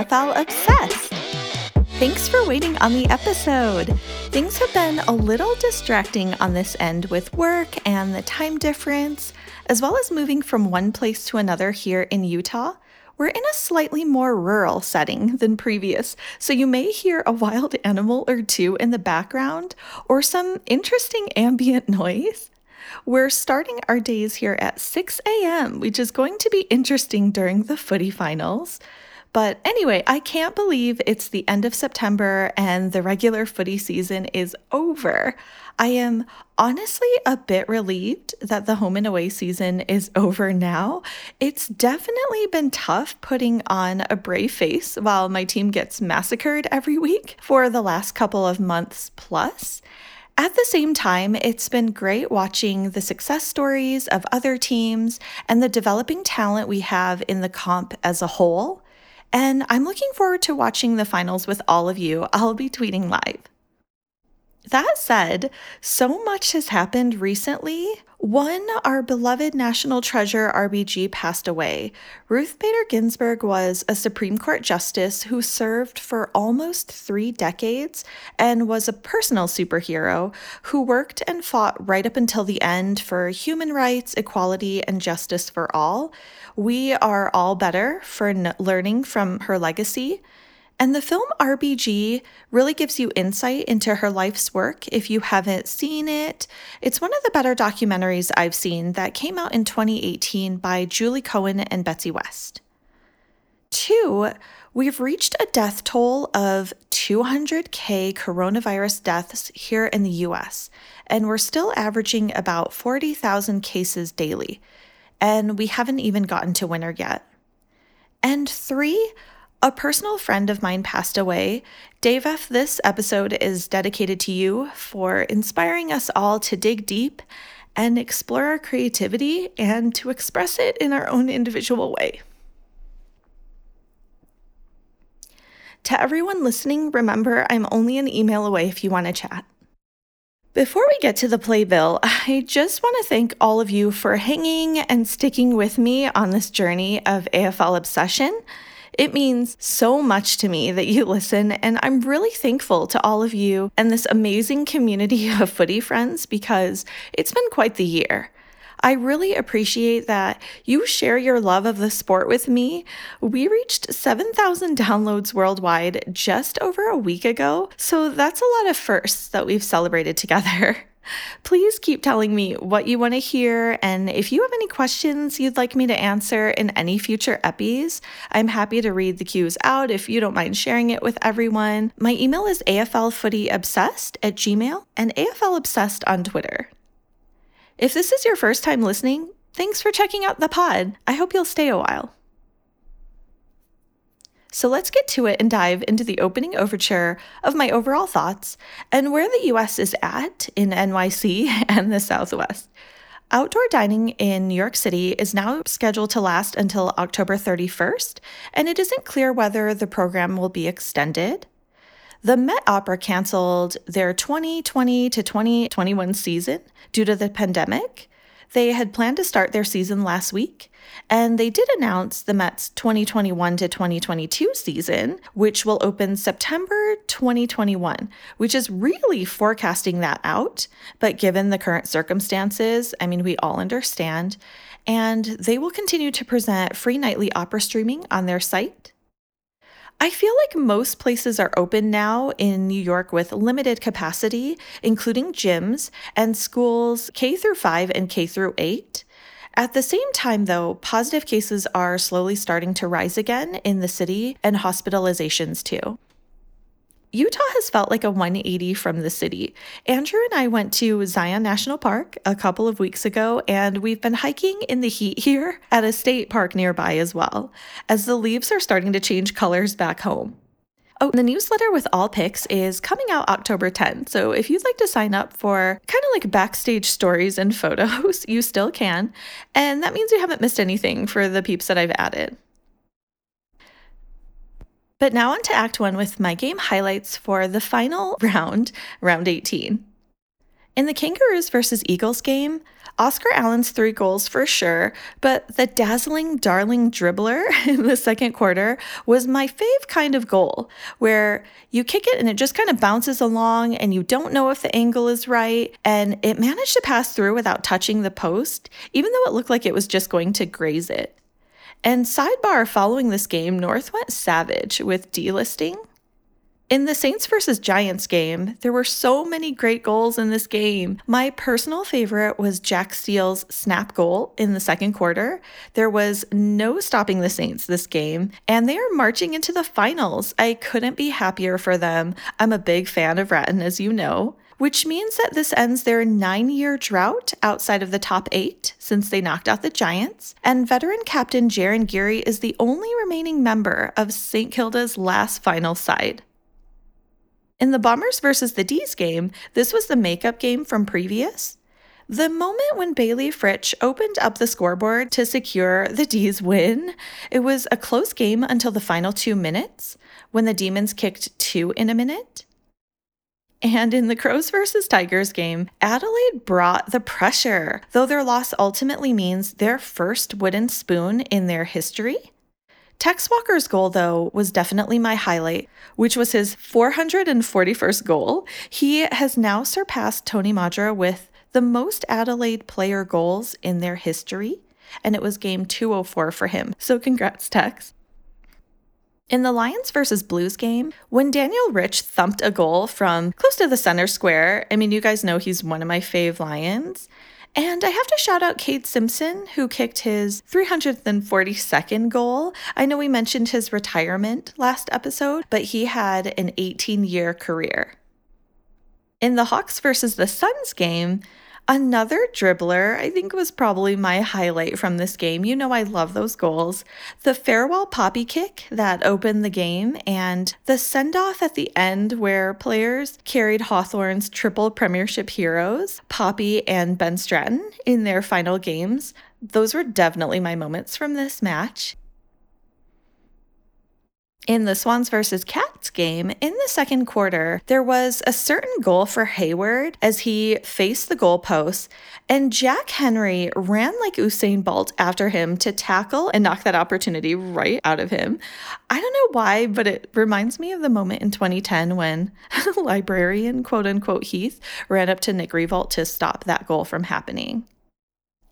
AFL Obsessed. Thanks for waiting on the episode. Things have been a little distracting on this end with work and the time difference, as well as moving from one place to another here in Utah. We're in a slightly more rural setting than previous, so you may hear a wild animal or two in the background or some interesting ambient noise. We're starting our days here at 6 a.m., which is going to be interesting during the footy finals. But anyway, I can't believe it's the end of September and the regular footy season is over. I am honestly a bit relieved that the home and away season is over now. It's definitely been tough putting on a brave face while my team gets massacred every week for the last couple of months plus. At the same time, it's been great watching the success stories of other teams and the developing talent we have in the comp as a whole. And I'm looking forward to watching the finals with all of you. I'll be tweeting live. That said, so much has happened recently. One, our beloved national treasure RBG passed away. Ruth Bader Ginsburg was a Supreme Court justice who served for almost three decades and was a personal superhero who worked and fought right up until the end for human rights, equality, and justice for all. We are all better for n- learning from her legacy. And the film RBG really gives you insight into her life's work if you haven't seen it. It's one of the better documentaries I've seen that came out in 2018 by Julie Cohen and Betsy West. Two, we've reached a death toll of 200K coronavirus deaths here in the US, and we're still averaging about 40,000 cases daily. And we haven't even gotten to winter yet. And three, a personal friend of mine passed away. Dave F., this episode is dedicated to you for inspiring us all to dig deep and explore our creativity and to express it in our own individual way. To everyone listening, remember I'm only an email away if you want to chat. Before we get to the playbill, I just want to thank all of you for hanging and sticking with me on this journey of AFL obsession. It means so much to me that you listen, and I'm really thankful to all of you and this amazing community of footy friends because it's been quite the year. I really appreciate that you share your love of the sport with me. We reached 7,000 downloads worldwide just over a week ago, so that's a lot of firsts that we've celebrated together. Please keep telling me what you want to hear, and if you have any questions you'd like me to answer in any future epis, I'm happy to read the cues out if you don't mind sharing it with everyone. My email is aflfootyobsessed at gmail and aflobsessed on Twitter. If this is your first time listening, thanks for checking out the pod. I hope you'll stay a while. So let's get to it and dive into the opening overture of my overall thoughts and where the US is at in NYC and the Southwest. Outdoor dining in New York City is now scheduled to last until October 31st, and it isn't clear whether the program will be extended. The Met Opera canceled their 2020 to 2021 season due to the pandemic, they had planned to start their season last week, and they did announce the Mets 2021 to 2022 season, which will open September 2021, which is really forecasting that out. But given the current circumstances, I mean, we all understand. And they will continue to present free nightly opera streaming on their site. I feel like most places are open now in New York with limited capacity, including gyms and schools K through 5 and K through 8. At the same time, though, positive cases are slowly starting to rise again in the city and hospitalizations too. Utah has felt like a 180 from the city. Andrew and I went to Zion National Park a couple of weeks ago, and we've been hiking in the heat here at a state park nearby as well, as the leaves are starting to change colors back home. Oh, the newsletter with all pics is coming out October 10th. So if you'd like to sign up for kind of like backstage stories and photos, you still can. And that means you haven't missed anything for the peeps that I've added. But now on to Act 1 with my game highlights for the final round, round 18. In the Kangaroos versus Eagles game, Oscar Allen's three goals for sure, but the dazzling darling dribbler in the second quarter was my fave kind of goal, where you kick it and it just kind of bounces along and you don't know if the angle is right, and it managed to pass through without touching the post, even though it looked like it was just going to graze it. And sidebar following this game, North went savage with delisting in the Saints versus Giants game, there were so many great goals in this game. My personal favorite was Jack Steele's snap goal in the second quarter. There was no stopping the Saints this game, and they are marching into the finals. I couldn't be happier for them. I'm a big fan of Ratten, as you know which means that this ends their nine year drought outside of the top eight since they knocked out the Giants. And veteran captain Jarryn Geary is the only remaining member of St. Kilda's last final side. In the Bombers versus the D's game, this was the makeup game from previous. The moment when Bayley Fritsch opened up the scoreboard to secure the D's win, it was a close game until the final two minutes when the Demons kicked two in a minute. And in the Crows versus Tigers game, Adelaide brought the pressure, though their loss ultimately means their first wooden spoon in their history. Tex Walker's goal, though, was definitely my highlight, which was his 441st goal. He has now surpassed Tony Modra with the most Adelaide player goals in their history, and it was game 204 for him. So congrats, Tex. In the Lions versus Blues game, when Daniel Rich thumped a goal from close to the center square, I mean, you guys know he's one of my fave Lions. And I have to shout out Kade Simpson, who kicked his 342nd goal. I know we mentioned his retirement last episode, but he had an 18 year career. In the Hawks versus the Suns game, Another dribbler, I think, was probably my highlight from this game. You know, I love those goals. The farewell poppy kick that opened the game, and the send off at the end where players carried Hawthorn's triple premiership heroes, Poppy and Ben Stratton, in their final games. Those were definitely my moments from this match. In the Swans versus Cats game, in the second quarter, there was a certain goal for Hayward as he faced the goalpost, and Jack Henry ran like Usain Bolt after him to tackle and knock that opportunity right out of him. I don't know why, but it reminds me of the moment in 2010 when librarian, quote unquote, Heath ran up to Nick Riewoldt to stop that goal from happening.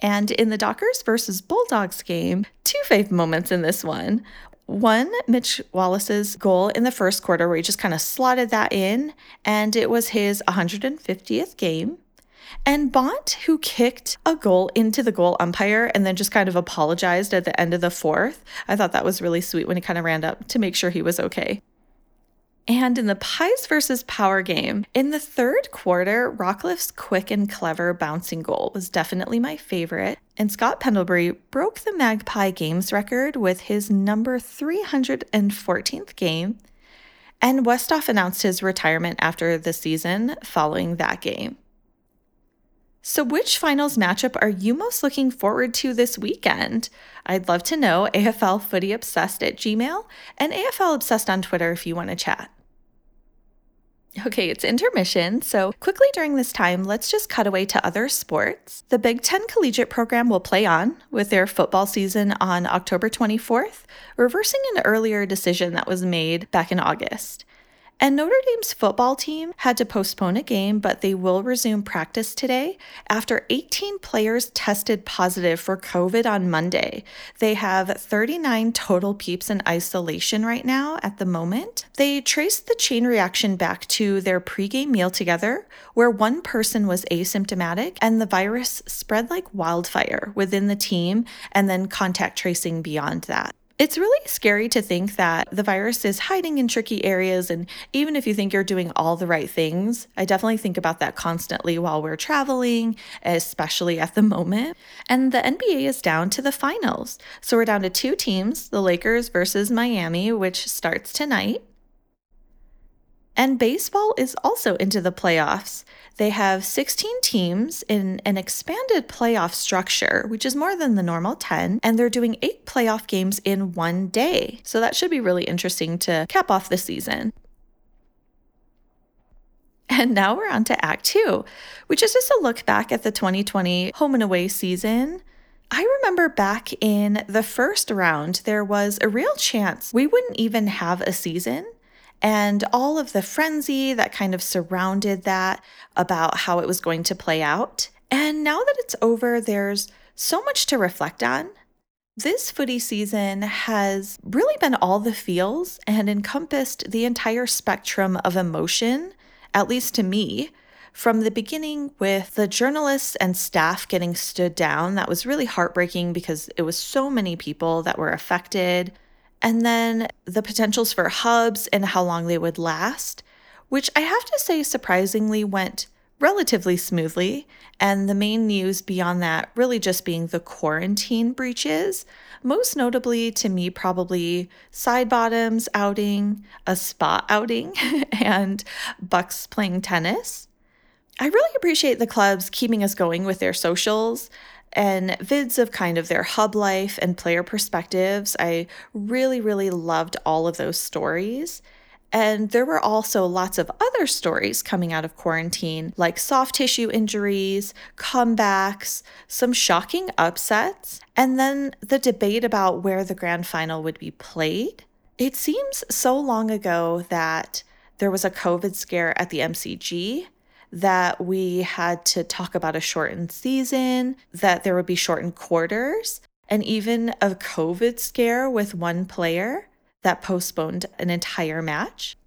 And in the Dockers versus Bulldogs game, two fave moments in this one. One, Mitch Wallis's goal in the first quarter, where he just kind of slotted that in, and it was his 150th game. And Bont, who kicked a goal into the goal umpire and then just kind of apologized at the end of the fourth. I thought that was really sweet when he kind of ran up to make sure he was okay. And in the Pies versus Power game, in the third quarter, Rockliff's quick and clever bouncing goal was definitely my favorite. And Scott Pendlebury broke the Magpie Games record with his number 314th game. And Westhoff announced his retirement after the season following that game. So, which finals matchup are you most looking forward to this weekend? I'd love to know. AFL Footy Obsessed at Gmail and AFL Obsessed on Twitter if you want to chat. Okay, it's intermission, so quickly during this time, let's just cut away to other sports. The Big Ten Collegiate program will play on with their football season on October 24th, reversing an earlier decision that was made back in August. And Notre Dame's football team had to postpone a game, but they will resume practice today after 18 players tested positive for COVID on Monday. They have 39 total peeps in isolation right now at the moment. They traced the chain reaction back to their pregame meal together, where one person was asymptomatic and the virus spread like wildfire within the team, and then contact tracing beyond that. It's really scary to think that the virus is hiding in tricky areas. And even if you think you're doing all the right things, I definitely think about that constantly while we're traveling, especially at the moment. And the NBA is down to the finals. So we're down to two teams the Lakers versus Miami, which starts tonight. And baseball is also into the playoffs. They have 16 teams in an expanded playoff structure, which is more than the normal 10, and they're doing eight playoff games in one day. So that should be really interesting to cap off the season. And now we're on to Act Two, which is just a look back at the 2020 home and away season. I remember back in the first round, there was a real chance we wouldn't even have a season. And all of the frenzy that kind of surrounded that about how it was going to play out. And now that it's over, there's so much to reflect on. This footy season has really been all the feels and encompassed the entire spectrum of emotion, at least to me. From the beginning, with the journalists and staff getting stood down, that was really heartbreaking because it was so many people that were affected. And then the potentials for hubs and how long they would last, which I have to say surprisingly went relatively smoothly. And the main news beyond that really just being the quarantine breaches, most notably to me, probably side bottoms outing, a spa outing, and Bucks playing tennis. I really appreciate the clubs keeping us going with their socials and vids of kind of their hub life and player perspectives. I really, really loved all of those stories. And there were also lots of other stories coming out of quarantine, like soft tissue injuries, comebacks, some shocking upsets, and then the debate about where the grand final would be played. It seems so long ago that there was a COVID scare at the MCG, that we had to talk about a shortened season, that there would be shortened quarters, and even a COVID scare with one player that postponed an entire match.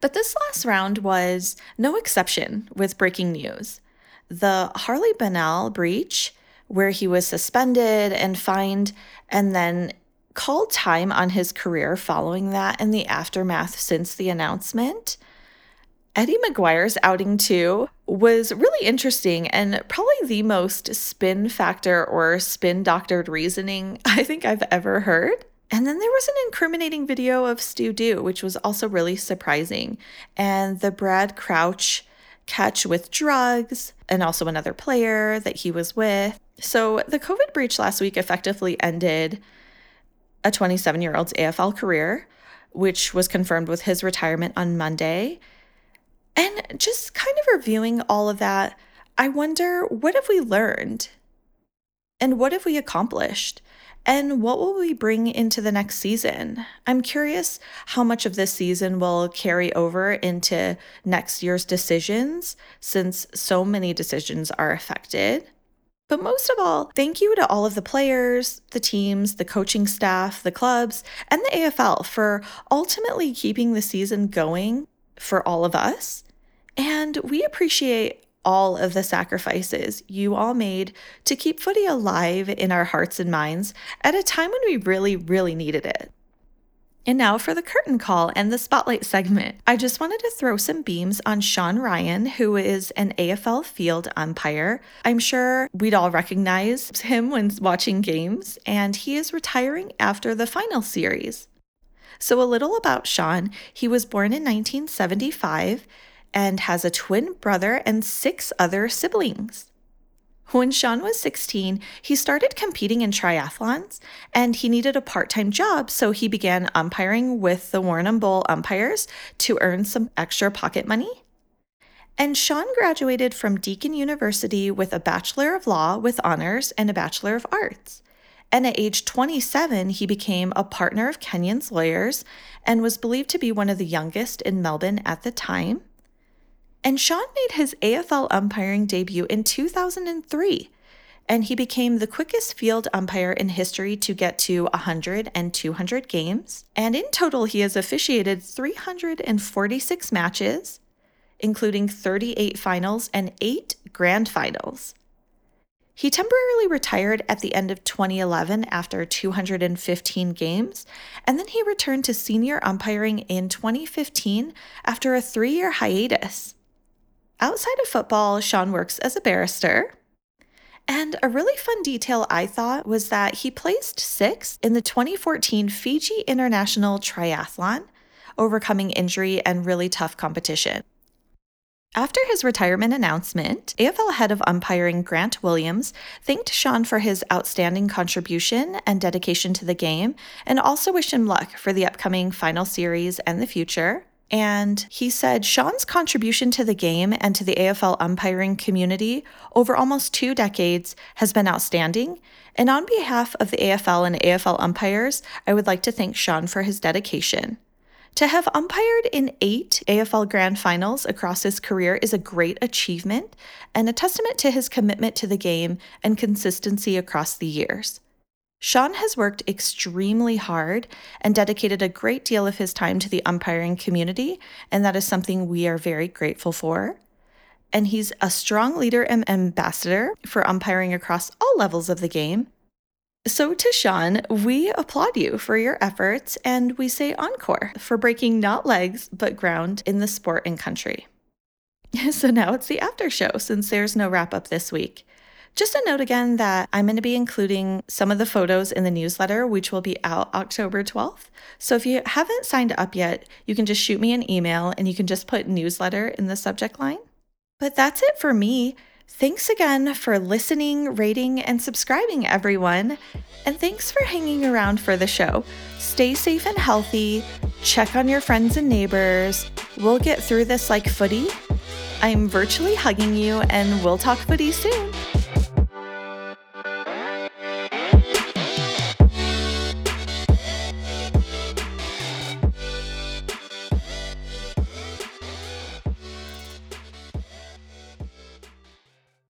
But this last round was no exception with breaking news. The Harley Bennell breach, where he was suspended and fined and then called time on his career following that and the aftermath since the announcement. Eddie McGuire's outing too was really interesting and probably the most spin factor or spin doctored reasoning I think I've ever heard. And then there was an incriminating video of Stu Dew, which was also really surprising. And the Brad Crouch catch with drugs, and also another player that he was with. So the COVID breach last week effectively ended a 27 year old's AFL career, which was confirmed with his retirement on Monday. And just kind of reviewing all of that, I wonder what have we learned? And what have we accomplished? And what will we bring into the next season? I'm curious how much of this season will carry over into next year's decisions, since so many decisions are affected. But most of all, thank you to all of the players, the teams, the coaching staff, the clubs, and the AFL for ultimately keeping the season going for all of us. And we appreciate all of the sacrifices you all made to keep footy alive in our hearts and minds at a time when we really, really needed it. And now for the curtain call and the spotlight segment. I just wanted to throw some beams on Sean Ryan, who is an AFL field umpire. I'm sure we'd all recognize him when watching games, and he is retiring after the final series. So, a little about Sean. He was born in 1975 and has a twin brother and six other siblings. When Sean was 16, he started competing in triathlons and he needed a part time job, so he began umpiring with the Warrnambool Bowl umpires to earn some extra pocket money. And Sean graduated from Deakin University with a Bachelor of Law with honors and a Bachelor of Arts. And at age 27, he became a partner of Kenyon's lawyers and was believed to be one of the youngest in Melbourne at the time. And Sean made his AFL umpiring debut in 2003, and he became the quickest field umpire in history to get to 100 and 200 games. And in total, he has officiated 346 matches, including 38 finals and eight grand finals. He temporarily retired at the end of 2011 after 215 games, and then he returned to senior umpiring in 2015 after a three year hiatus. Outside of football, Sean works as a barrister. And a really fun detail I thought was that he placed sixth in the 2014 Fiji International Triathlon, overcoming injury and really tough competition. After his retirement announcement, AFL head of umpiring Grant Williams thanked Sean for his outstanding contribution and dedication to the game and also wished him luck for the upcoming final series and the future. And he said Sean's contribution to the game and to the AFL umpiring community over almost two decades has been outstanding. And on behalf of the AFL and AFL umpires, I would like to thank Sean for his dedication. To have umpired in eight AFL Grand Finals across his career is a great achievement and a testament to his commitment to the game and consistency across the years. Sean has worked extremely hard and dedicated a great deal of his time to the umpiring community, and that is something we are very grateful for. And he's a strong leader and ambassador for umpiring across all levels of the game. So, to Sean, we applaud you for your efforts and we say encore for breaking not legs, but ground in the sport and country. So, now it's the after show since there's no wrap up this week. Just a note again that I'm going to be including some of the photos in the newsletter, which will be out October 12th. So if you haven't signed up yet, you can just shoot me an email and you can just put newsletter in the subject line. But that's it for me. Thanks again for listening, rating, and subscribing, everyone. And thanks for hanging around for the show. Stay safe and healthy. Check on your friends and neighbors. We'll get through this like footy. I'm virtually hugging you, and we'll talk footy soon.